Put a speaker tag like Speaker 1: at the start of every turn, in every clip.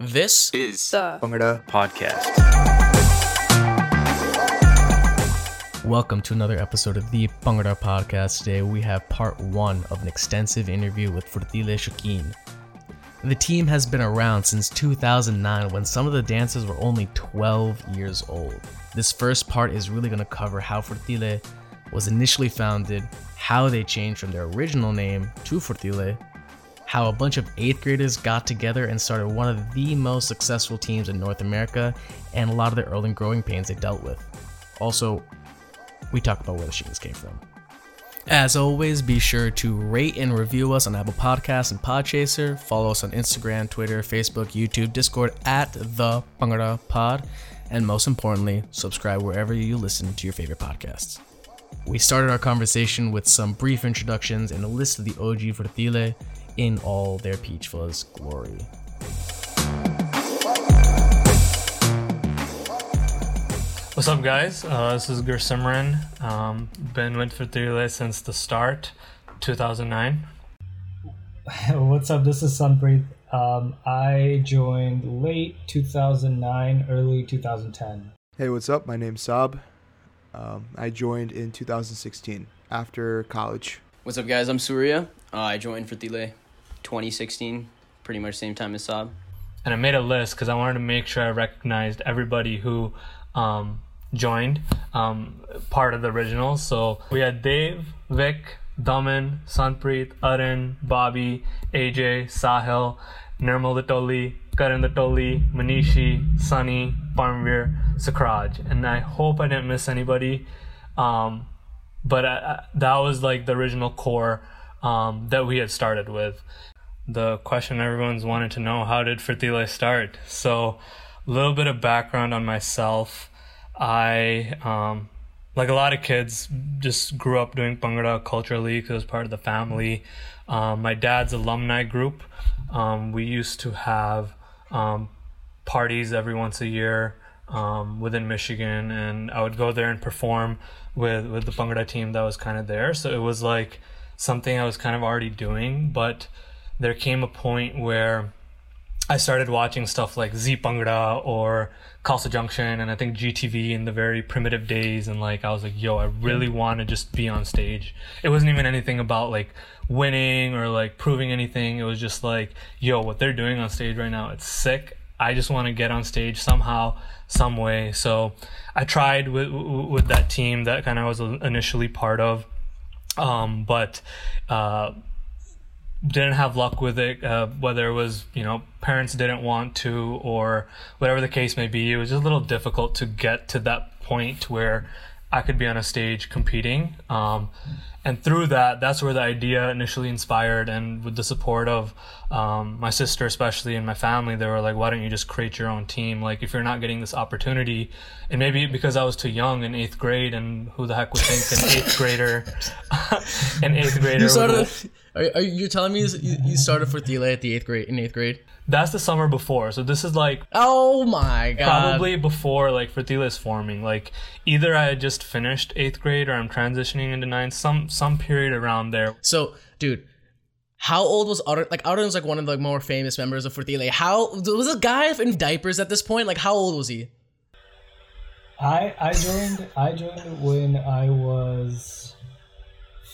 Speaker 1: This
Speaker 2: is
Speaker 3: the
Speaker 2: Bhangra
Speaker 1: podcast. Welcome to another episode of the Bhangra podcast. Today we have part one of an extensive interview with Furteelay Shokeen. The team has been around since 2009 when some of the dancers were only 12 years old. This first part is really going to cover how Furteelay was initially founded, how they changed from their original name to Furteelay, how a bunch of eighth graders got together and started one of the most successful teams in North America, and a lot of the early growing pains they dealt with. Also, we talk about where the shoes came from. As always, be sure to rate and review us on Apple Podcasts and Podchaser. Follow us on Instagram, Twitter, Facebook, YouTube, Discord at the Bhangra Pod, and most importantly, subscribe wherever you listen to your favorite podcasts. We started our conversation with some brief introductions and a list of the OG Furteelay in all their peach fuzz glory.
Speaker 4: What's up, guys? Uh, this is Gursimran. Um, been with Furteelay since the start, 2009.
Speaker 5: What's up? This is Sunpreet. Um, I joined late 2009, early 2010.
Speaker 2: Hey, what's up? My name's Sahab. Um, I joined in 2016 after college.
Speaker 6: What's up, guys? I'm Soorya. Uh, I joined Furteelay 2016, pretty much same time as Sahab.
Speaker 4: And I made a list because I wanted to make sure I recognized everybody who um, joined um, part of the original. So we had Dave, Vic, Daman, Sunpreet, Arin, Bobby, AJ, Sahil, Nirmal Latoli, Karan Latoli, Manishi, Sunny, Parmveer, Sakraj. And I hope I didn't miss anybody. Um, but I, that was like the original core um, that we had started with. The question everyone's wanted to know how did Furteelay start? So, a little bit of background on myself. I, um, like a lot of kids, just grew up doing Bhangra culturally because it was part of the family. Um, my dad's alumni group, um, we used to have um, parties every once a year um, within Michigan, and I would go there and perform with with the Bhangra team that was kind of there. So it was like something I was kind of already doing, but there came a point where I started watching stuff like Z Bhangra or Casa Junction and I think GTV in the very primitive days and like I was like, yo, I really want to just be on stage. It wasn't even anything about like winning or like proving anything. It was just like, yo, what they're doing on stage right now, it's sick. I just want to get on stage somehow, some way. So I tried with with that team that kind of was initially part of, um, but uh, didn't have luck with it. Uh, whether it was you know parents didn't want to or whatever the case may be, it was just a little difficult to get to that point where I could be on a stage competing. Um, and through that, that's where the idea initially inspired. And with the support of um, my sister, especially, and my family, they were like, why don't you just create your own team? Like, if you're not getting this opportunity, and maybe because I was too young in eighth grade, and who the heck would think an eighth grader, an eighth grader.
Speaker 1: You started, are, are you telling me you, you started Furteelay at the eighth grade, in eighth grade?
Speaker 4: That's the summer before. So this is like
Speaker 1: Oh my god.
Speaker 4: probably before like Furteelay is forming. Like either I had just finished eighth grade or I'm transitioning into ninth. Some some period around there.
Speaker 1: So, dude, how old was Auden? Like Auden was like one of the more famous members of Furteelay. How was this guy in diapers at this point? Like how old was he?
Speaker 5: I I joined I joined when I was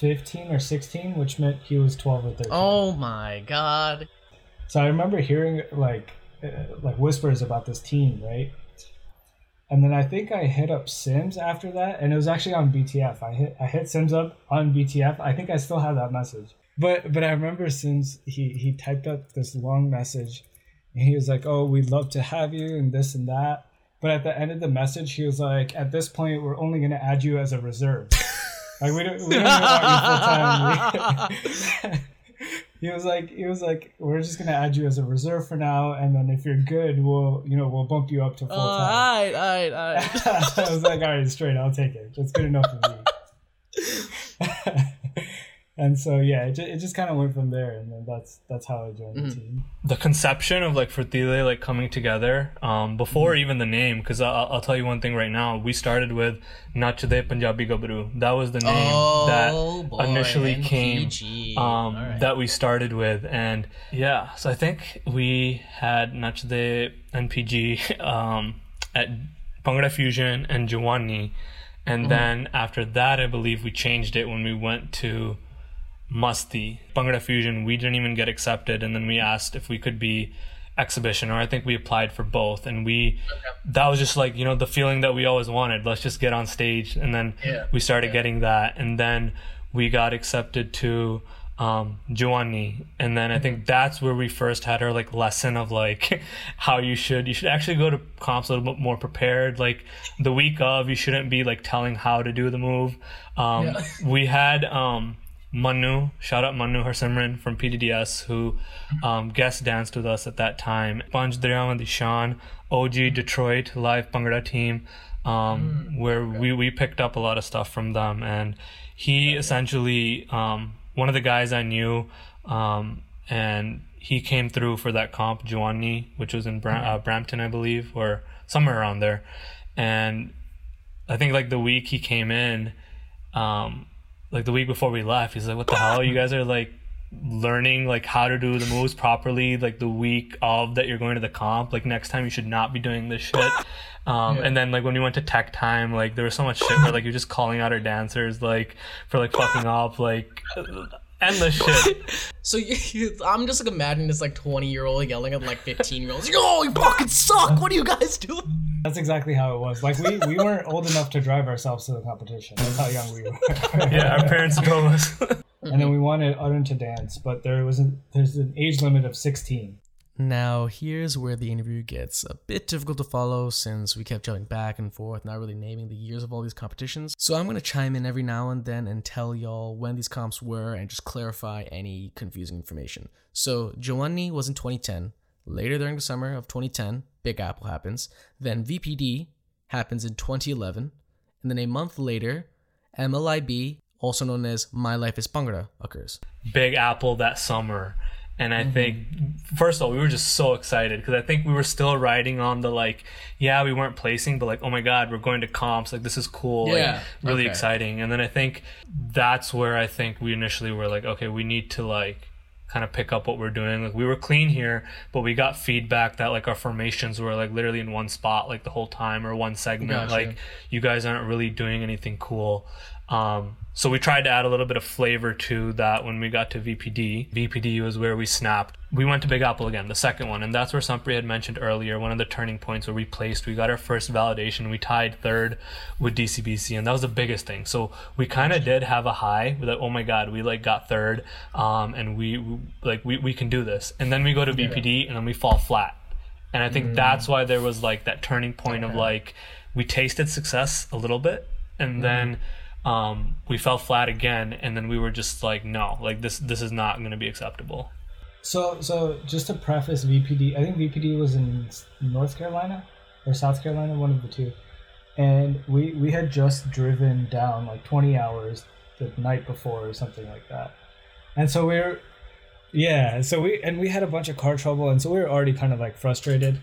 Speaker 5: 15 or 16, which meant he was 12 or 13.
Speaker 1: Oh my god.
Speaker 5: So I remember hearing like uh, like whispers about this team, right? And then I think I hit up Simz after that, and it was actually on BTF. I hit I hit Simz up on BTF. I think I still have that message. But but I remember Simz he he typed up this long message, and he was like, "Oh, we'd love to have you," and this and that. But at the end of the message, he was like, "At this point, we're only going to add you as a reserve. Like we don't we don't want you full time." he was like he was like we're just gonna add you as a reserve for now and then if you're good we'll you know we'll bump you up to full
Speaker 1: Uh,
Speaker 5: time
Speaker 1: alright, alright, alright.
Speaker 5: i was like all right straight i'll take it that's good enough for me and so yeah, it, ju- it just kind of went from there, and then that's that's how I joined
Speaker 1: Mm-hmm.
Speaker 5: the team.
Speaker 4: the conception of like Furteelay like coming together um, before
Speaker 1: Mm-hmm.
Speaker 4: even the name because I'll, I'll tell you one thing right now we started with Nachade Punjabi Gabru that was the name
Speaker 1: Oh,
Speaker 4: that
Speaker 1: boy,
Speaker 4: initially came um,
Speaker 1: Alright.
Speaker 4: that we started with and yeah so I think we had Nachade NPG um, at Bangla Fusion and Jawani and
Speaker 1: Mm-hmm.
Speaker 4: then after that I believe we changed it when we went to Musty. Bangla Fusion, we didn't even get accepted, and then we asked if we could be exhibition, or I think we applied for both, and we that was just like you know the feeling that we always wanted. Let's just get on stage, and then
Speaker 1: Yeah.
Speaker 4: we started getting that, and then we got accepted to um Giovanni, and then I think that's where we first had our like lesson of like how you should you should actually go to comps a little bit more prepared. Like the week of, you shouldn't be like telling how to do the move. Um,
Speaker 1: Yeah.
Speaker 4: we had um Manu, shout out Manu Harsimran from PDDS, who um, guest danced with us at that time. Panj Daryawan Dishan, OG Detroit live Bhangra team, um, where we, we picked up a lot of stuff from them. And he essentially, um, one of the guys I knew, um, and he came through for that comp, Giovanni, which was in Bra- uh, Brampton, I believe, or somewhere around there. And I think like the week he came in, um, like the week before we left, he's like, "What the hell? You guys are like learning like how to do the moves properly like the week of that you're going to the comp. Like next time you should not be doing this shit." Um, And then like when we went to tech time, like there was so much shit where like you're just calling out our dancers like for like fucking up, like endless shit.
Speaker 1: So you, you, I'm just like imagining this like 20 year old yelling at like 15 year olds. Yo, you fucking suck. What are you guys doing?
Speaker 5: That's exactly how it was. Like we, we weren't old enough to drive ourselves to the competition. That's how young we were.
Speaker 4: Yeah, our parents drove us.
Speaker 5: and then we wanted Arun to dance, but there was an, there's an age limit of 16.
Speaker 1: Now, here's where the interview gets a bit difficult to follow since we kept jumping back and forth, not really naming the years of all these competitions. So I'm going to chime in every now and then and tell y'all when these comps were and just clarify any confusing information. So, Giovanni was in 2010. Later during the summer of 2010, Big Apple happens. Then VPD happens in 2011. And then a month later, MLIB, also known as My Life is Bhangra, occurs.
Speaker 4: Big Apple that summer. And I think, first of all, we were just so excited because I think we were still riding on the like, yeah, we weren't placing, but like, oh my God, we're going to comps. Like, this is cool. like,
Speaker 1: Yeah,
Speaker 4: really
Speaker 1: okay.
Speaker 4: exciting. And then I think that's where I think we initially were like, okay, we need to like kind of pick up what we're doing. Like, we were clean here, but we got feedback that like our formations were like literally in one spot like the whole time or one segment.
Speaker 1: Gotcha.
Speaker 4: Like, you guys aren't really doing anything cool. Um, so we tried to add a little bit of flavor to that when we got to VPD. VPD was where we snapped. We went to Big Apple again, the second one, and that's where Sunpreet had mentioned earlier, one of the turning points where we placed. We got our first validation. We tied third with DCBC, and that was the biggest thing. So we kind of did have a high. We're like, oh my god, we like got third, um, and we, we like we, we can do this. And then we go to VPD, and then we fall flat. And I think that's why there was like that turning point of like we tasted success a little bit, and then um, we fell flat again, and then we were just like, no, like this this is not going to be acceptable.
Speaker 5: So, so just to preface VPD, I think VPD was in North Carolina or South Carolina, one of the two. And we we had just driven down like 20 hours the night before or something like that. And so we were yeah, so we and we had a bunch of car trouble and so we were already kind of like frustrated.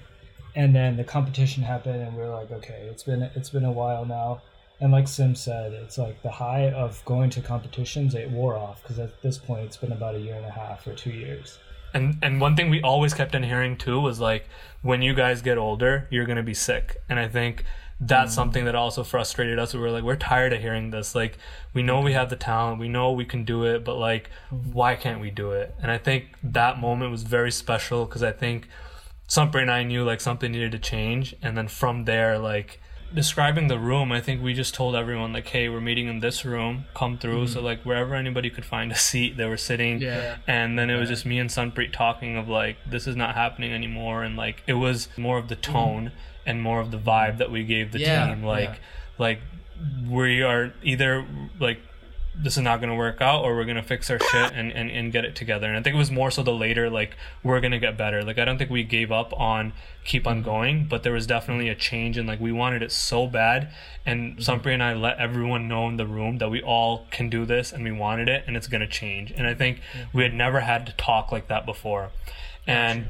Speaker 5: And then the competition happened and we were like, okay, it's been it's been a while now. And like Sim said, it's like the high of going to competitions, it wore off because at this point it's been about a year and a half or two years.
Speaker 4: And and one thing we always kept on hearing too was like, when you guys get older, you're going to be sick. And I think that's mm. something that also frustrated us. We were like, we're tired of hearing this. Like, we know we have the talent, we know we can do it, but like, why can't we do it? And I think that moment was very special because I think Sunpreet and I knew like something needed to change, and then from there, like describing the room, I think we just told everyone like, "Hey, we're meeting in this room. Come through." So mm-hmm. like wherever anybody could find a seat, they were sitting.
Speaker 1: Yeah.
Speaker 4: And then it was just me and Sunpreet talking of like, "This is not happening anymore," and like it was more of the mm-hmm. tone and more of the vibe that we gave the
Speaker 1: Yeah,
Speaker 4: team. Like,
Speaker 1: yeah.
Speaker 4: like we are either like this is not going to work out or we're going to fix our shit and, and, and get it together. And I think it was more so the later, like, we're going to get better. Like, I don't think we gave up on keep on going, but there was definitely a change and, like, we wanted it so bad. And Sunpreet and I let everyone know in the room that we all can do this and we wanted it and it's going to change. And I think we had never had to talk like that before. And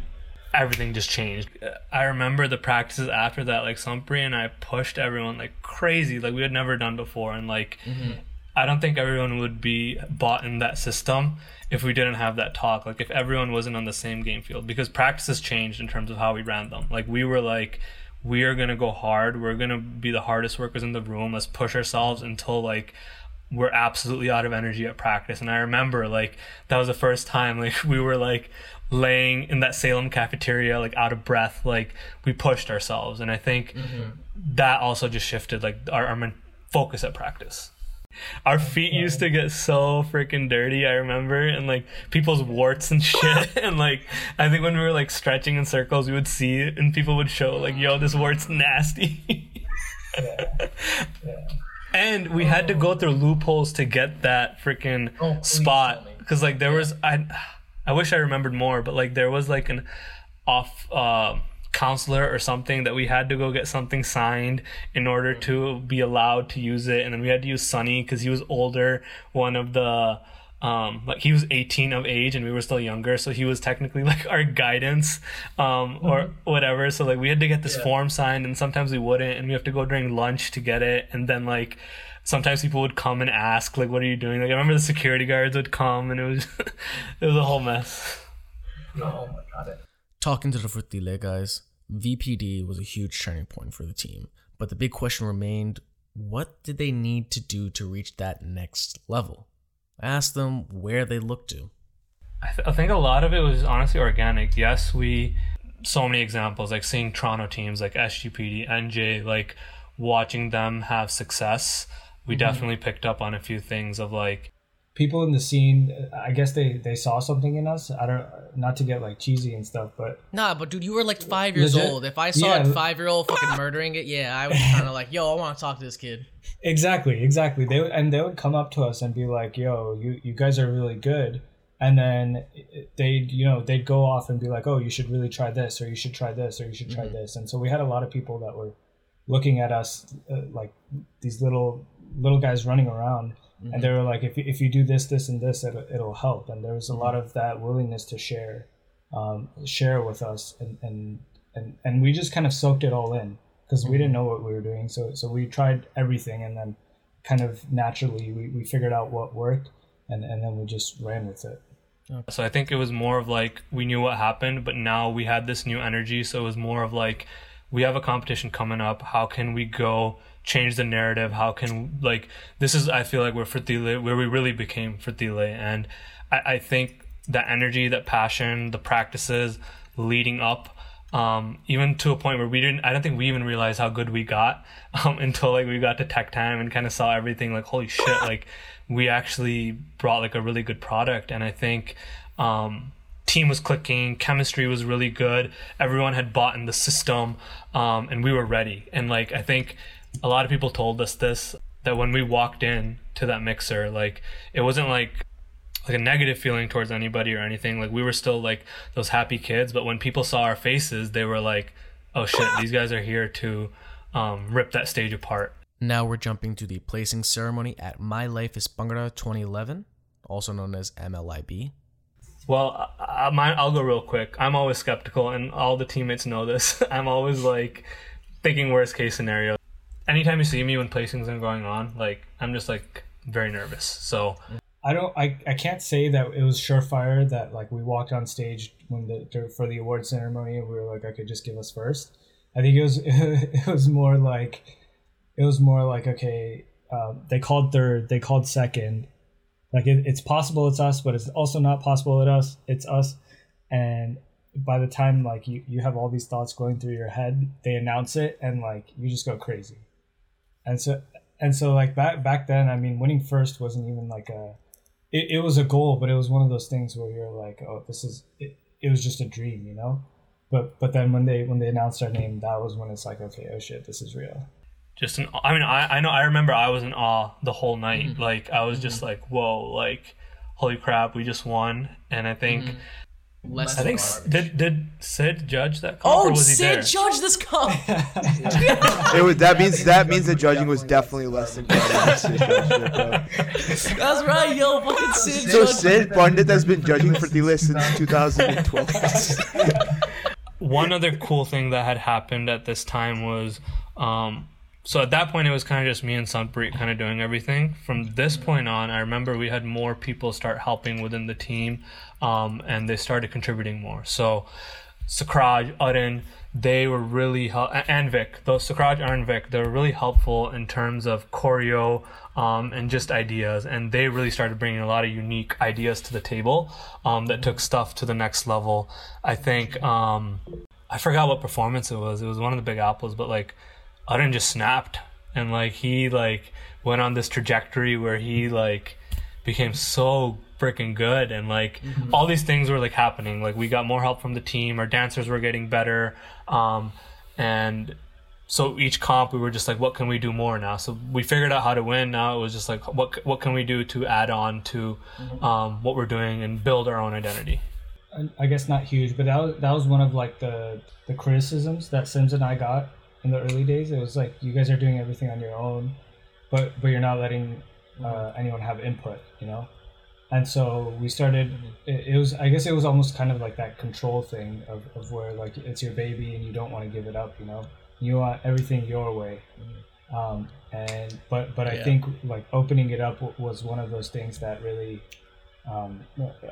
Speaker 4: everything just changed. I remember the practices after that, like Sunpreet and I pushed everyone like crazy, like we had never done before. And like, mm-hmm. I don't think everyone would be bought in that system if we didn't have that talk. Like if everyone wasn't on the same game field, because practices changed in terms of how we ran them. Like we were like, we are gonna go hard. We're gonna be the hardest workers in the room. Let's push ourselves until like we're absolutely out of energy at practice. And I remember like that was the first time like we were like laying in that Salem cafeteria like out of breath. Like we pushed ourselves, and I think mm-hmm. that also just shifted like our, our focus at practice. Our feet used to get so freaking dirty, I remember, and like people's warts and shit. and like, I think when we were like stretching in circles, we would see it, and people would show like, "Yo, this wart's nasty." And we had to go through loopholes to get that freaking
Speaker 1: Oh,
Speaker 4: spot because like there was I, I wish I remembered more, but like there was like an off uh, counselor or something that we had to go get something signed in order to be allowed to use it, and then we had to use Sunny because he was older. One of the um like he was 18 of age and we were still younger. So he was technically like our guidance um or whatever. So like we had to get this form signed and sometimes we wouldn't. And we have to go during lunch to get it. And then like sometimes people would come and ask like what are you doing? Like i remember the security guards would come and it was it was a whole mess.
Speaker 1: Oh my god. Talking to the Furteelay guys, VPD was a huge turning point for the team. But the big question remained what did they need to do to reach that next level? I asked them where they looked to.
Speaker 4: I, th- I think a lot of it was honestly organic. Yes, we so many examples like seeing Toronto teams like SGPD, NJ, like watching them have success. We mm-hmm. definitely picked up on a few things of like
Speaker 5: People in the scene, I guess they they saw something in us. I don't, not to get like cheesy and stuff, but
Speaker 1: Nah, but dude, you were like five years
Speaker 5: Legit?
Speaker 1: old. If I saw
Speaker 5: Yeah.
Speaker 1: a five year old fucking murdering it, yeah, I was kind of like, yo, I want to talk to this kid.
Speaker 5: Exactly, exactly. They and they would come up to us and be like, "Yo, you you guys are really good," and then they'd you know they'd go off and be like, "Oh, you should really try this, or you should try this, or you should try this." And so we had a lot of people that were looking at us uh, like these little little guys running around, and mm-hmm. they were like, "If you, if you do this, this, and this, it'll, it'll help." And there was a lot mm-hmm. of that willingness to share, um, share with us, and and and and we just kind of soaked it all in because we didn't mm-hmm. know what we were doing. So so we tried everything, and then kind of naturally we, we figured out what worked, and and then we just ran with it.
Speaker 4: So I think it was more of like we knew what happened, but now we had this new energy. So it was more of like we have a competition coming up. How can we go change the narrative? How can like this is I feel like we're Furteelay where we really became Furteelay, and I, I think that energy, that passion, the practices leading up. Um, even to a point where we didn't, I don't think we even realized how good we got um, until like we got to tech time and kind of saw everything like, holy shit, like we actually brought like a really good product. And I think, um, team was clicking, chemistry was really good. Everyone had bought in the system, um, and we were ready. And like, I think a lot of people told us this, that when we walked in to that mixer, like it wasn't like like a negative feeling towards anybody or anything. Like we were still like those happy kids, but when people saw our faces, they were like, "Oh shit, these guys are here to um, rip that stage apart."
Speaker 1: Now we're jumping to the placing ceremony at My Life is Bhangra 2011, also known as MLIB.
Speaker 4: Well, I, I, I'll go real quick. I'm always skeptical, and all the teammates know this. I'm always like thinking worst case scenario. Anytime you see me when placings are going on, like I'm just like very nervous. So
Speaker 5: I don't. I, I can't say that it was surefire that like we walked on stage when the for the award ceremony we were like, okay, just give us first. I think it was it was more like it was more like okay, um, they called third, they called second. Like it, it's possible it's us, but it's also not possible it's us. It's us, and by the time like you, you have all these thoughts going through your head, they announce it and like you just go crazy. And so and so like back back then, I mean, winning first wasn't even like a it, it was a goal, but it was one of those things where you're like, oh, this is it, it was just a dream, you know. But but then when they when they announced our name, that was when it's like, okay, oh shit, this is real.
Speaker 4: just an I mean I I know I remember I was in awe the whole night.
Speaker 1: Mm-hmm.
Speaker 4: Like I was just like whoa like holy crap we just won and I think
Speaker 1: Mm-hmm. Less
Speaker 4: I think
Speaker 1: than
Speaker 4: S-
Speaker 1: garbage.
Speaker 4: did did Sid judge that comp
Speaker 1: Oh,
Speaker 4: or was he
Speaker 1: Sid
Speaker 4: there?
Speaker 1: judge this comp.
Speaker 2: It was, that means that means the judging was definitely less than Sid judged it, bro.
Speaker 1: That's right, yo, fucking Sid
Speaker 2: So. Sid Pundit has been judging for the list since 2012.
Speaker 4: one other cool thing that had happened at this time was um so at that point it was kind of just me and Sunpreet kind of doing everything from this point on i remember we had more people start helping within the team um, and they started contributing more so sakraj Arin, they were really and Vic, those Sakraj and Vic, they were really helpful in terms of choreo um, and just ideas, and they really started bringing a lot of unique ideas to the table um, that took stuff to the next level. I think um, I forgot what performance it was. It was one of the Big Apples, but like Arin just snapped, and like he like went on this trajectory where he like became so freaking good. And like all these things were like happening. Like we got more help from the team. Our dancers were getting better. Um and so each comp we were just like what can we do more now? So we figured out how to win. Now it was just like what what can we do to add on to um what we're doing and build our own identity?
Speaker 5: I guess not huge, but that was that was one of like the the criticisms that Simz and I got in the early days. It was like you guys are doing everything on your own, but but you're not letting uh, anyone have input, you know. And so we started. It, it was I guess it was almost kind of like that control thing of, of where like it's your baby and you don't want to give it up, you know. You want everything your way. Um, and but but I
Speaker 1: Yeah.
Speaker 5: think like opening it up was one of those things that really um,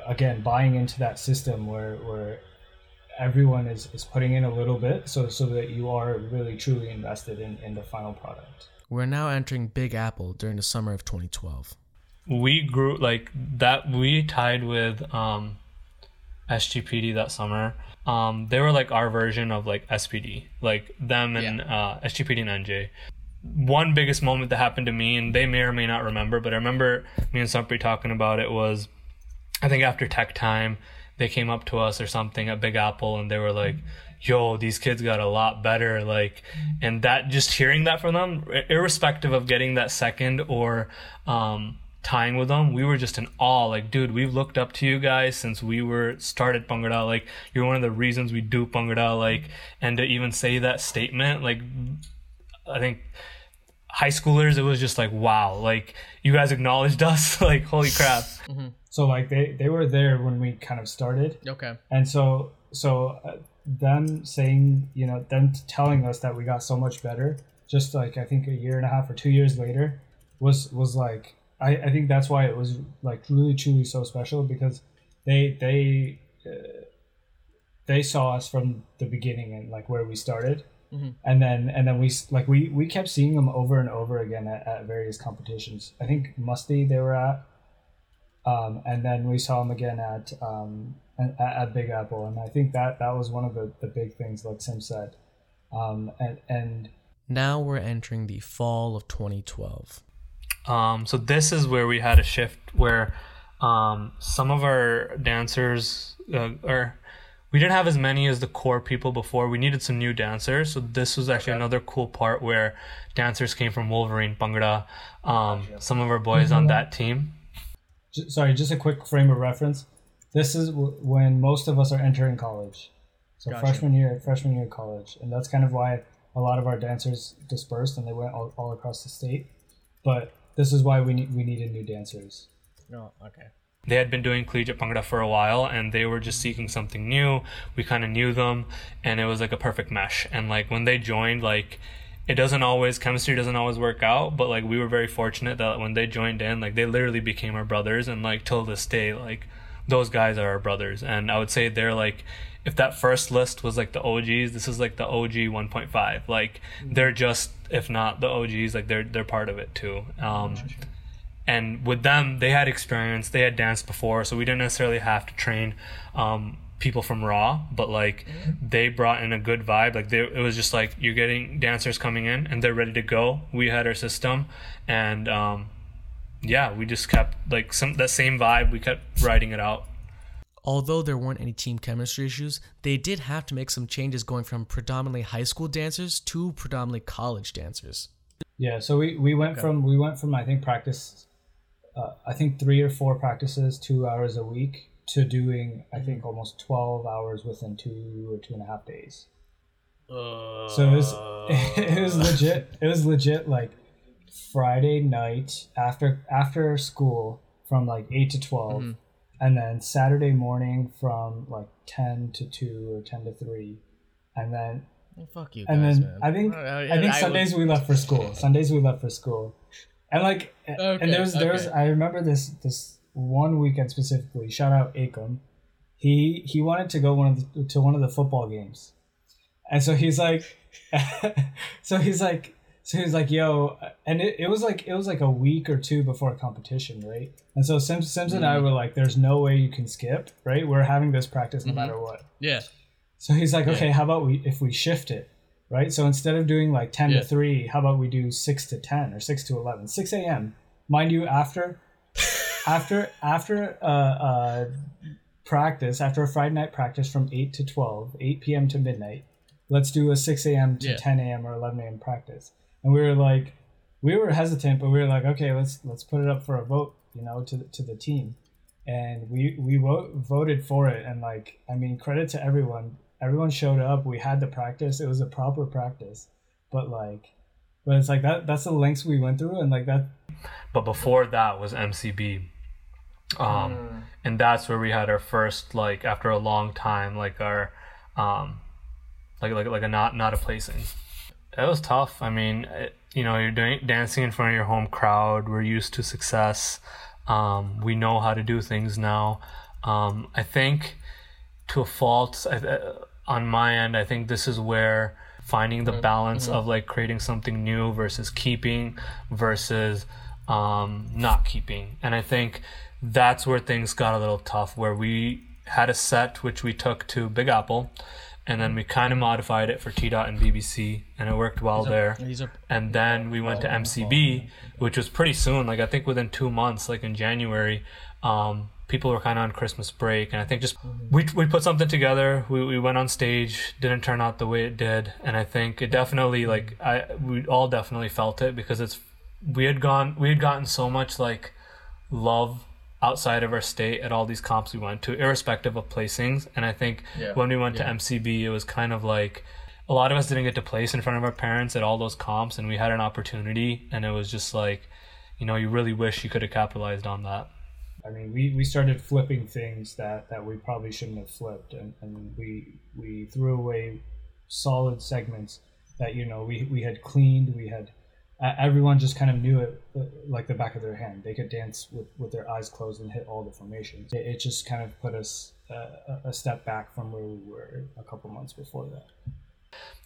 Speaker 5: again buying into that system where where everyone is, is putting in a little bit so so that you are really truly invested in, in the final product
Speaker 1: We're now entering Big Apple during the summer of 2012.
Speaker 4: We grew like that we tied with um SGPD that summer. Um they were like our version of like SPD. Like them and uh SGPD and NJ. One biggest moment that happened to me and they may or may not remember, but I remember me and Sunpreet talking about it was I think after tech time they came up to us or something at Big Apple and they were like, yo, these kids got a lot better. Like, and that just hearing that from them, irrespective of getting that second or, um, tying with them, we were just in awe. Like, dude, we've looked up to you guys since we were started Bhangra. Like, you're one of the reasons we do Bhangra. Like, and to even say that statement, like, I think high schoolers, it was just like, wow, like, you guys acknowledged us. like, holy crap.
Speaker 5: so like they, they were there when we kind of started
Speaker 1: Okay.
Speaker 5: and so so uh, them saying you know them telling us that we got so much better just like i think a year and a half or two years later was was like i, I think that's why it was like really truly so special because they they uh, they saw us from the beginning and like where we started and then and then we like we we kept seeing them over and over again at, at various competitions i think musty they were at um, and then we saw them again at um, at, at Big Apple, and I think that that was one of the, the big things, like Sim said. Um, and and
Speaker 1: Now we're entering the fall of 2012.
Speaker 4: Um, so this is where we had a shift where um, some of our dancers, uh, or we didn't have as many as the core people before. We needed some new dancers. So this was actually another cool part where dancers came from Wolverine, Bhangra, um, some of our boys on that team.
Speaker 5: j- sorry, just a quick frame of reference. This is w- when most of us are entering college, so
Speaker 1: Gotcha.
Speaker 5: freshman year, freshman year of college, and that's kind of why a lot of our dancers dispersed and they went all, all across the state. But this is why we need we needed new dancers.
Speaker 1: Oh, okay.
Speaker 4: they had been doing collegiate Bhangra for a while and they were just seeking something new. We kind of knew them and it was like a perfect mesh. And like when they joined, like it doesn't always, chemistry doesn't always work out, but like we were very fortunate that when they joined in, like they literally became our brothers. And like till this day, like those guys are our brothers. And I would say they're like, if that first list was like the OGs, this is like the OG 1.5. Like they're just, if not the OGs, like they're, they're part of it too. Um, and with them they had experience they had danced before so we didn't necessarily have to train um, people from raw but like they brought in a good vibe. Like they, it was just like you're getting dancers coming in and they're ready to go. We had our system and um, yeah we just kept like some that same vibe we kept riding it out
Speaker 1: Although there weren't any team chemistry issues, they did have to make some changes going from predominantly high school dancers to predominantly college dancers.
Speaker 5: Yeah, so we, we went
Speaker 1: Okay.
Speaker 5: from we went from I think practice, uh, I think three or four practices, two hours a week, to doing I think
Speaker 1: Mm-hmm.
Speaker 5: almost twelve hours within two or two and a half days.
Speaker 1: Uh,
Speaker 5: So it was it was legit. It was legit like Friday night after after school from like eight to 12
Speaker 1: Mhm.
Speaker 5: And then Saturday morning from like ten to two or ten to three, and then
Speaker 1: Well, fuck you guys,
Speaker 5: and then
Speaker 1: man.
Speaker 5: I think
Speaker 1: Uh,
Speaker 5: I think
Speaker 1: would-
Speaker 5: Sundays we left for school. Sundays we left for school, and like
Speaker 1: Okay,
Speaker 5: and there was there was
Speaker 1: okay.
Speaker 5: I remember this this one weekend specifically. Shout out Acom. He he wanted to go one of the, to one of the football games, and so he's like, so he's like. So he's like, "Yo," and it, it was like it was like a week or two before a competition, right? And so Simz, Simz and I were like, "There's no way you can skip, right? We're having this practice no
Speaker 1: Mhm.
Speaker 5: matter what."
Speaker 1: Yeah.
Speaker 5: So he's like,
Speaker 1: Yeah.
Speaker 5: okay, how about we if we shift it, right? So instead of doing like ten
Speaker 1: Yeah.
Speaker 5: to three, how about we do six to ten or six to eleven, six a.m. Mind you, after after after uh, uh, practice, after a Friday night practice from eight to 12, 8 p.m. to midnight, let's do a six a.m. to
Speaker 1: Yeah.
Speaker 5: ten a.m. or eleven a.m. practice. And we were like, we were hesitant, but we were like, okay, let's let's put it up for a vote, you know, to the, to the team. And we we wo- voted for it. And like i mean credit to everyone. Everyone showed up. We had the practice. It was a proper practice. But like but it's like that that's the lengths we went through. And like that
Speaker 4: But before that was MCB. Um, and that's where we had our first like after a long time like our um like like like a not not a placing. It was tough. I mean, it, you know, you're doing dancing in front of your home crowd. We're used to success. Um, we know how to do things now. Um, I think to a fault I, uh, on my end, I think this is where finding the balance of like creating something new versus keeping versus um, not keeping. And I think that's where things got a little tough, where we had a set which we took to Big Apple, and then we kind of modified it for T Dot and BBC, and it worked well there. And then we went to MCB, which was pretty soon. Like I think within two months, like in January, um, people were kind of on Christmas break, and I think just we we put something together. We we went on stage, didn't turn out the way it did, and I think it definitely like I we all definitely felt it because it's we had gone we had gotten so much like love outside of our state at all these comps we went to, irrespective of placings. And I think
Speaker 1: Yeah.
Speaker 4: when we went
Speaker 1: Yeah.
Speaker 4: to MCB, it was kind of like a lot of us didn't get to place in front of our parents at all those comps, and we had an opportunity, and it was just like, you know, you really wish you could have capitalized on that.
Speaker 5: i mean we, we started flipping things that that we probably shouldn't have flipped and, and we we threw away solid segments that you know we, we had cleaned we had everyone just kind of knew it uh, like the back of their hand. They could dance with, with their eyes closed and hit all the formations. It, it just kind of put us uh, a- a step back from where we were a couple months before that.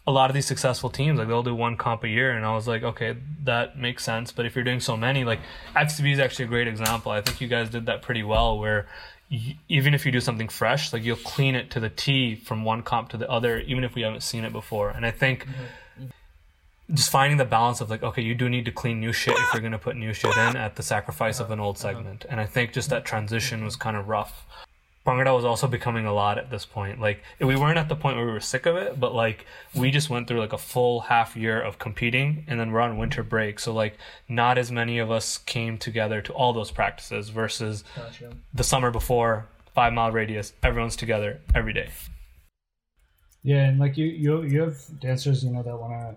Speaker 4: A lot of these successful teams like they'll do one comp a year and i was like okay that makes sense. But if you're doing so many like xcb is actually a great example. I think you guys did that pretty well where y even if you do something fresh like you'll clean it to the t from one comp to the other even if we haven't seen it before. And i think just finding the balance of like okay you do need to clean new shit if you're going to put new shit in at the sacrifice of an old uh-huh. segment and i think just that transition was mm-hmm. kind of rough Bhangra was also becoming a lot at this point. Like we weren't at the point where we were sick of it, but like we just went through like a full half year of competing, and then we're on winter break. So like not as many of us came together to all those practices versus the summer before, five mile radius, everyone's together every day.
Speaker 5: Yeah, and like you, you, you have dancers, you know, that want to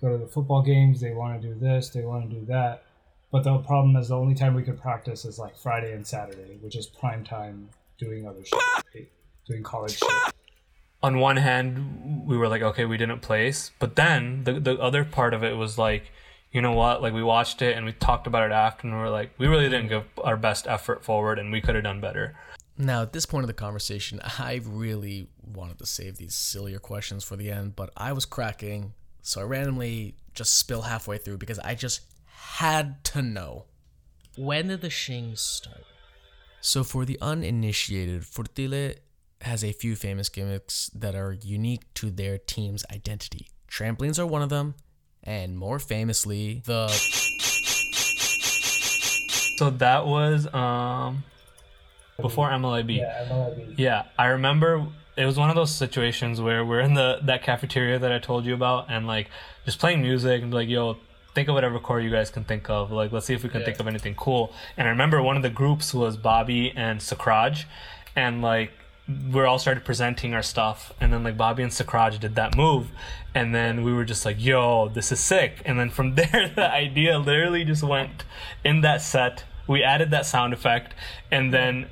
Speaker 5: go to the football games. They want to do this. They want to do that. But the problem is the only time we could practice is like Friday and Saturday, which is prime time doing other shit, right? doing college shit.
Speaker 4: on one hand we were like okay we didn't place but then the, the other part of it was like you know what like we watched it and we talked about it after and we were like we really didn't give our best effort forward and we could have done better
Speaker 1: Now, at this point of the conversation, I really wanted to save these sillier questions for the end, but I was cracking, so I randomly just spill halfway through because I just had to know.
Speaker 3: When did the Shings start?
Speaker 1: So, for the uninitiated, Furteelay has a few famous gimmicks that are unique to their team's identity. Trampolines are one of them, and more famously, the
Speaker 4: so that was um before mlib
Speaker 5: Yeah, MLB.
Speaker 4: Yeah, I remember it was one of those situations where we're in the that cafeteria that I told you about and like just playing music and be like, yo, think of whatever core you guys can think of. Like, let's see if we can
Speaker 1: Yeah.
Speaker 4: think of anything cool. And I remember one of the groups was Bobby and Sakraj, and like we're all started presenting our stuff, and then like Bobby and Sakraj did that move, and then we were just like, "Yo, this is sick!" And then from there, the idea literally just went in that set. We added that sound effect, and then.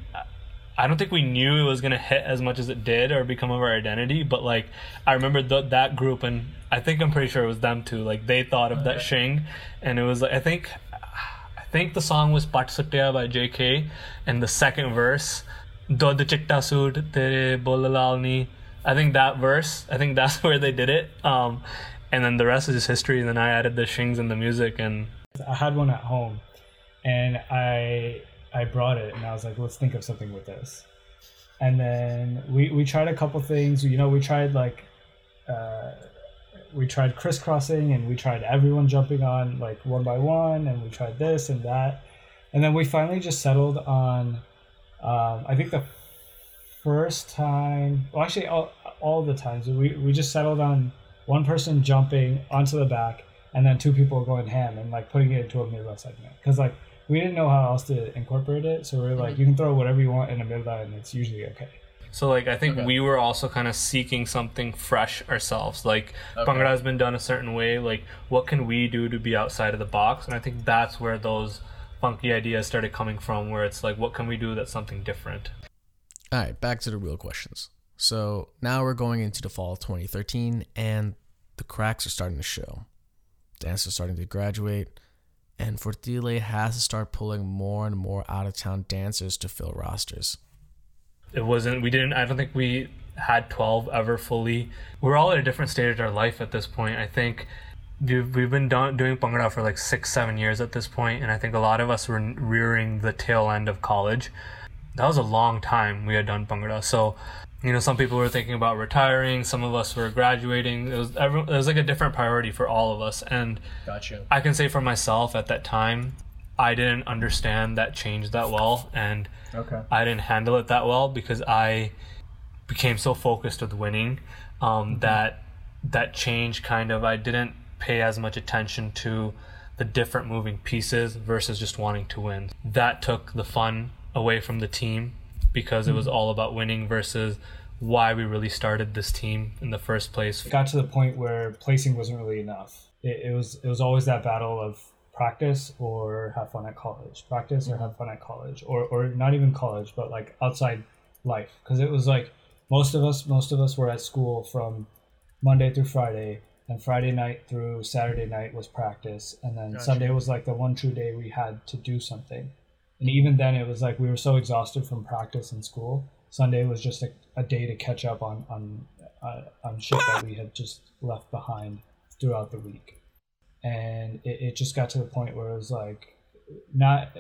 Speaker 4: I don't think we knew it was gonna hit as much as it did or become of our identity, but like I remember th- that group, and I think I'm pretty sure it was them too. Like they thought of that shing, and it was like I think I think the song was Pat Satya by J.K. and the second verse, Dod Chitta Sood Tere Bolalal I think that verse, I think that's where they did it. Um, and then the rest is just history. And then I added the shings and the music, and
Speaker 5: I had one at home, and I I brought it, and I was like, let's think of something with this. And then we we tried a couple things. You know, we tried like, uh, we tried crisscrossing, and we tried everyone jumping on like one by one, and we tried this and that, and then we finally just settled on. Um, I think the first time, well, actually, all all the times we we just settled on one person jumping onto the back and then two people going ham and like putting it into a midla segment because like we didn't know how else to incorporate it so we are like you can throw whatever you want in a midla and it's usually okay
Speaker 4: So like I think
Speaker 1: Okay.
Speaker 4: we were also kind of seeking something fresh ourselves. Like Bhangra has been done a certain way. Like what can we do to be outside of the box? And I think that's where those funky ideas started coming from. Where it's like, what can we do that's something different?
Speaker 1: All right, back to the real questions. So now we're going into the fall of 2013, and the cracks are starting to show. Dancers are starting to graduate, and Furteelay has to start pulling more and more out of town dancers to fill rosters.
Speaker 4: It wasn't. We didn't. I don't think we had twelve ever fully. We're all at a different stage of our life at this point. I think. We've, we've been done, doing Bhangra for like six, seven years at this point, and I think a lot of us were rearing the tail end of college. That was a long time we had done Bhangra. So, you know, some people were thinking about retiring. Some of us were graduating. It was every, it was like a different priority for all of us. And
Speaker 1: Gotcha.
Speaker 4: I can say for myself at that time, I didn't understand that change that well, and
Speaker 5: okay
Speaker 4: I didn't handle it that well because I became so focused with winning um, that that change kind of I didn't pay as much attention to the different moving pieces versus just wanting to win. That took the fun away from the team because it was mm-hmm. all about winning versus why we really started this team in the first place.
Speaker 5: it got to the point where placing wasn't really enough. It, it was it was always that battle of practice or have fun at college. Practice or have fun at college or, or not even college but like outside life. Because it was like most of us most of us were at school from monday through friday and friday night through saturday night was practice and then sunday was like the one true day we had to do something and even then it was like we were so exhausted from practice and school. Sunday was just a, a day to catch up on on uh, on shit that we had just left behind throughout the week. And it, it just got to the point where it was like not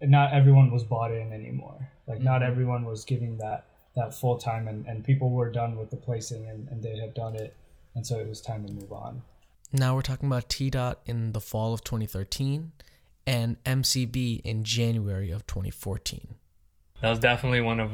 Speaker 5: not everyone was bought in anymore. Like not everyone was giving that that full time and, and people were done with the placing and, and they had done it. And so it was time to move on.
Speaker 1: Now we're talking about T Dot in the fall of 2013 and MCB in January of 2014.
Speaker 4: That was definitely one of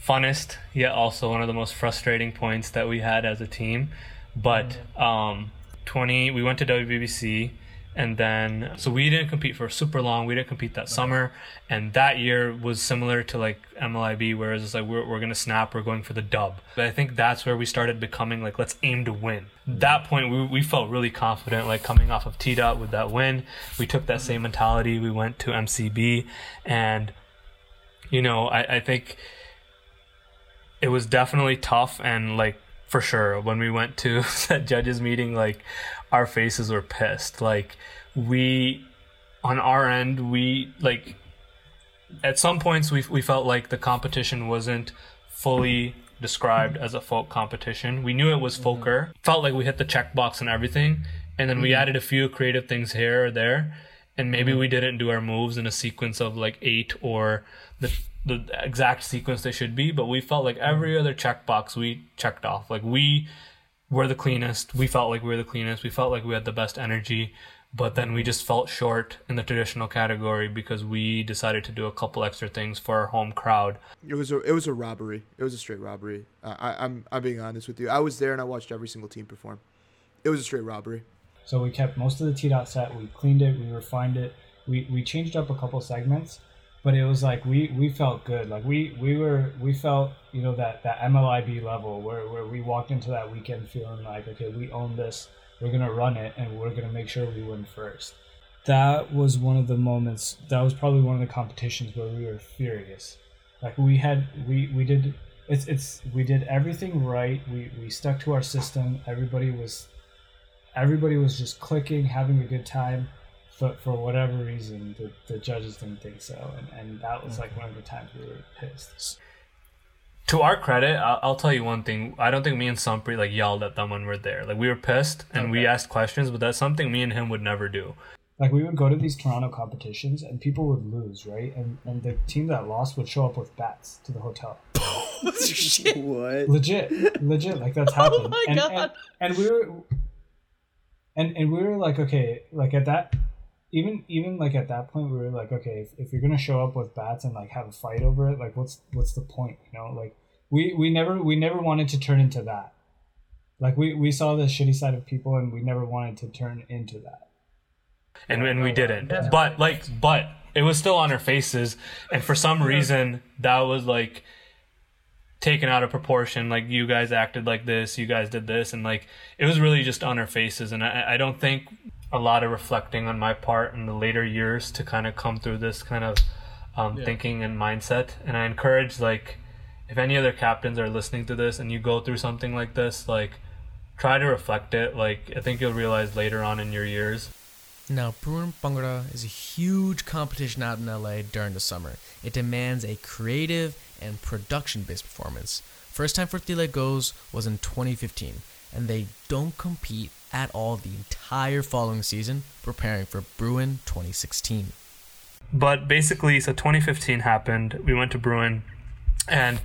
Speaker 4: funnest yet also one of the most frustrating points that we had as a team but um 20 we went to WBC and then so we didn't compete for super long. We didn't compete that summer. And that year was similar to like MLIB whereas it's like we're, we're gonna snap. We're going for the dub. But I think that's where we started becoming like let's aim to win. That point we, we felt really confident like coming off of T-Dot with that win. We took that same mentality. We went to MCB and you know, I, I think it was definitely tough. And like for sure when we went to that judges meeting, like our faces were pissed. Like we on our end, we like at some points we we felt like the competition wasn't fully described as a folk competition. We knew it was mm-hmm. folker. Felt like we hit the checkbox and everything, and then we mm-hmm. added a few creative things here or there, and maybe mm-hmm. we didn't do our moves in a sequence of like eight or the the exact sequence they should be. But we felt like every other checkbox we checked off. Like we were the cleanest. We felt like we were the cleanest. We felt like we had the best energy. But then we just felt short in the traditional category because we decided to do a couple extra things for our home crowd.
Speaker 2: It was a it was a robbery. It was a straight robbery. Uh, I, I'm I'm being honest with you. I was there and I watched every single team perform. It was a straight robbery.
Speaker 5: So we kept most of the T dot set. We cleaned it. We refined it. We we changed up a couple segments, but it was like we we felt good. Like we we were we felt you know that that MLIB level where where we walked into that weekend feeling like okay we own this. We're gonna run it and we're gonna make sure we win first. That was one of the moments. That was probably one of the competitions where we were furious. Like we had we we did it's it's we did everything right. We we stuck to our system. Everybody was everybody was just clicking, having a good time. But for whatever reason, the, the judges didn't think so, and, and that was like one of the times we were pissed.
Speaker 4: To our credit, I'll, I'll tell you one thing. I don't think me and Sunpreet like yelled at them when we are there. Like we were pissed and we asked questions, but that's something me and him would never do.
Speaker 5: Like we would go to these Toronto competitions, and people would lose, right? And and the team that lost would show up with bats to the hotel.
Speaker 2: What?
Speaker 5: legit legit like that's oh happened
Speaker 3: Oh my
Speaker 5: and,
Speaker 3: God.
Speaker 5: and, and we were and and we were like okay like at that even even like at that point we were like okay if, if you're gonna show up with bats and like have a fight over it like what's what's the point you know? Like we we never we never wanted to turn into that. Like we we saw the shitty side of people and we never wanted to turn into that.
Speaker 4: And, and we didn't.
Speaker 3: That's
Speaker 4: But like, but it was still on our faces, and for some reason that was like taken out of proportion. Like you guys acted like this, you guys did this, and like it was really just on our faces. And I, I don't think a lot of reflecting on my part in the later years to kind of come through this kind of um, thinking and mindset. And I encourage like if any other captains are listening to this and you go through something like this, like try to reflect it. Like I think you'll realize later on in your years.
Speaker 1: Now, Bruin Bhangra is a huge competition out in LA during the summer. It demands a creative and production based performance. First time for Tile Goes was in 2015, and they don't compete at all the entire following season, preparing for Bruin 2016.
Speaker 4: but basically so 2015 happened we went to bruin and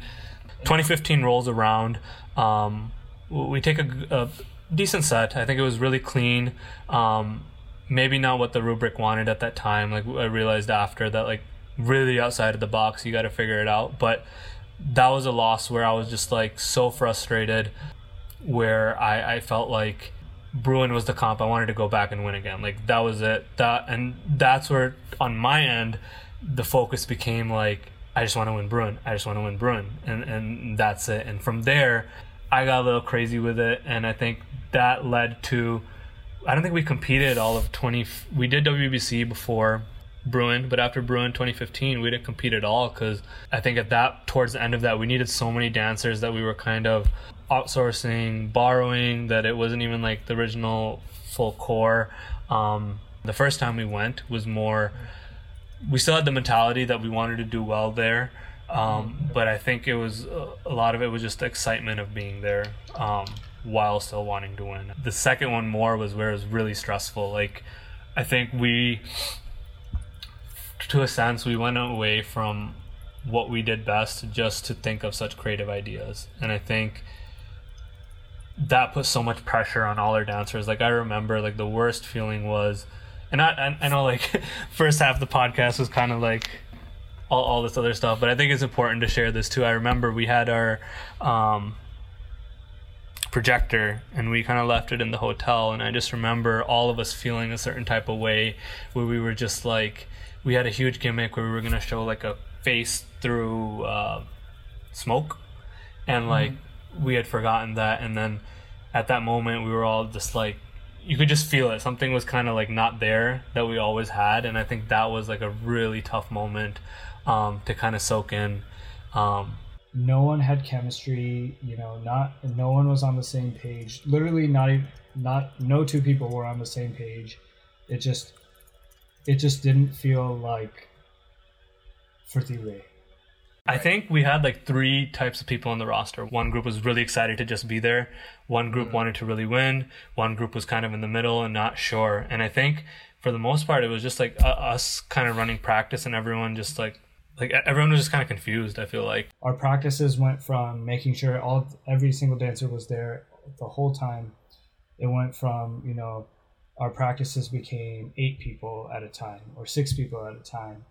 Speaker 4: 2015 rolls around. Um, we take a, a decent set. I think it was really clean. Um, maybe not what the rubric wanted at that time. Like i realized after that like really outside of the box you got to figure it out. But that was a loss where i was just like so frustrated where I, I felt like Bruin was the comp. I wanted to go back and win again. Like that was it. That and that's where on my end the focus became like I just want to win Bruin. I just want to win Bruin. And and that's it. And from there I got a little crazy with it and I think that led to I don't think we competed all of 20 we did WBC before Bruin, but after Bruin 2015, we didn't compete at all because I think at that towards the end of that, we needed so many dancers that we were kind of outsourcing, borrowing that it wasn't even like the original full core. Um, the first time we went was more. We still had the mentality that we wanted to do well there, um, but I think it was a lot of it was just the excitement of being there. Um, while still wanting to win. The second one more was where it was really stressful. Like, I think we to a sense, we went away from what we did best just to think of such creative ideas. And I think that put so much pressure on all our dancers. Like I remember, like the worst feeling was, and I I, know like first half the podcast was kind of like all, all this other stuff, but I think it's important to share this too. I remember we had our um, projector and we kind of left it in the hotel and i just remember all of us feeling a certain type of way where we were just like we had a huge gimmick where we were to show like a face through uh, smoke and like we had forgotten that and then at that moment we were all just like you could just feel it. Something was kind of like not there that we always had and i think that was like a really tough moment um, to kind of soak in. Um,
Speaker 5: no one had chemistry you know not no one was on the same page. Literally not even not no two people were on the same page. It just it just didn't feel like Furteelay.
Speaker 4: I think we had like three types of people on the roster. One group was really excited to just be there. One group wanted to really win. One group was kind of in the middle and not sure. And I think for the most part, it was just like uh, us kind of running practice and everyone just like like everyone was just kind of confused. I feel like
Speaker 5: our practices went from making sure all every single dancer was there the whole time it went from you know our practices became eight people at a time or six people at a time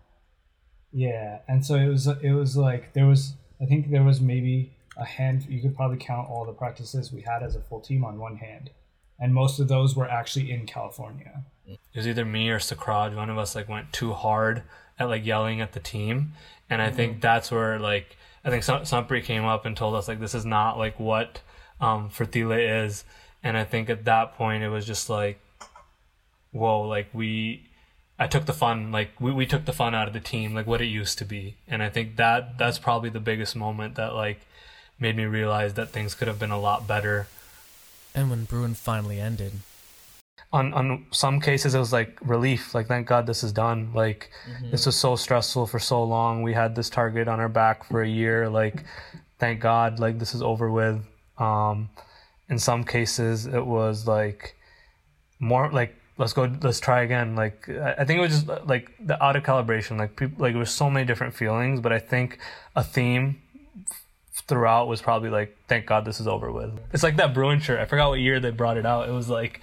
Speaker 5: yeah and so it was it was like there was i think there was maybe a hand you could probably count all the practices we had as a full team on one hand and most of those were actually in California.
Speaker 4: It was either me or Sakraj. One of us like went too hard at like yelling at the team, and I think that's where like I think Sunpreet came up and told us like this is not like what um Furteelay is, and I think at that point it was just like, whoa, like we. I took the fun, like we, we took the fun out of the team, like what it used to be, and I think that that's probably the biggest moment that like made me realize that things could have been a lot better.
Speaker 1: And when Bruin finally ended,
Speaker 4: on on some cases it was like relief like thank god this is done. Like this was so stressful for so long. We had this target on our back for a year. Like thank god like this is over with. Um in some cases it was like more like let's go let's try again like i think it was just uh, like the out of calibration like people like it was so many different feelings but i think a theme throughout was probably like, thank God this is over with. It's like that Bruin shirt. I forgot what year they brought it out. It was like,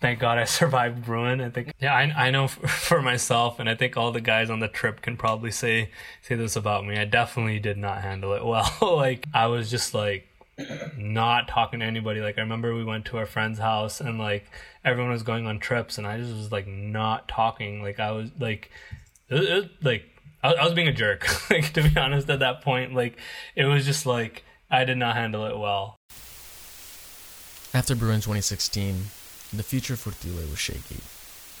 Speaker 4: thank God I survived Bruin. I think, yeah, I, I know for myself, and I think all the guys on the trip can probably say say this about me. I definitely did not handle it well. like I was just like not talking to anybody. Like I remember we went to our friend's house and like everyone was going on trips, and I just was like not talking. Like I was like, it, it, like I, I was being a jerk. like to be honest, at that point, like it was just like I did not handle it well.
Speaker 1: after Bruin 2016, the future for Furteelay was shaky.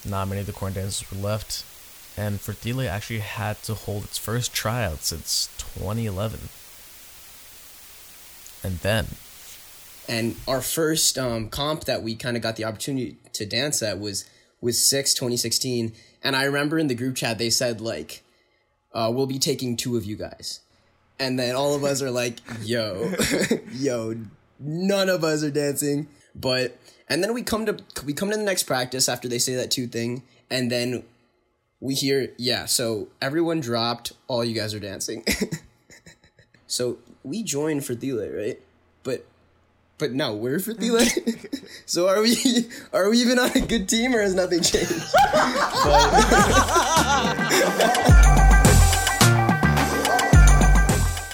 Speaker 1: Not many of the corn dancers were left, and Furteelay actually had to hold its first tryout since 2011. And then,
Speaker 6: And our first um, comp that we kind of got the opportunity to dance at was was six 2016. And I remember in the group chat they said like, uh, "We'll be taking two of you guys," and then all of us are like, "Yo, yo, none of us are dancing." But and then we come to we come to the next practice after they say that two thing, and then we hear, "Yeah, so everyone dropped. All you guys are dancing." so we joined Furteelay, right? But but no, we're Furteelay. so are we are we even on a good team or has nothing changed?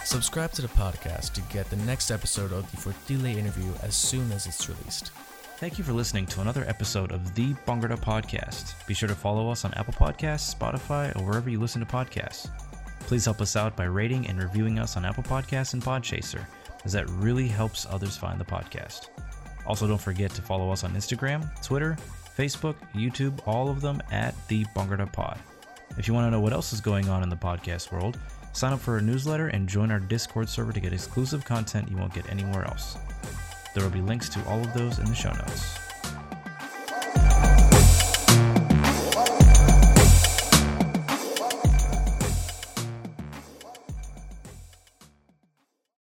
Speaker 1: subscribe to the podcast to get the next episode of the For Furteelay interview as soon as it's released.
Speaker 7: Thank you for listening to another episode of the Bhangra Podcast. Be sure to follow us on Apple Podcasts, Spotify, or wherever you listen to podcasts. Please help us out by rating and reviewing us on Apple Podcasts and Podchaser, as that really helps others find the podcast. Also, don't forget to follow us on Instagram, Twitter, Facebook, YouTube, all of them at the Bhangra Pod. If you want to know what else is going on in the podcast world, sign up for our newsletter and join our Discord server to get exclusive content you won't get anywhere else. There will be links to all of those in the show notes.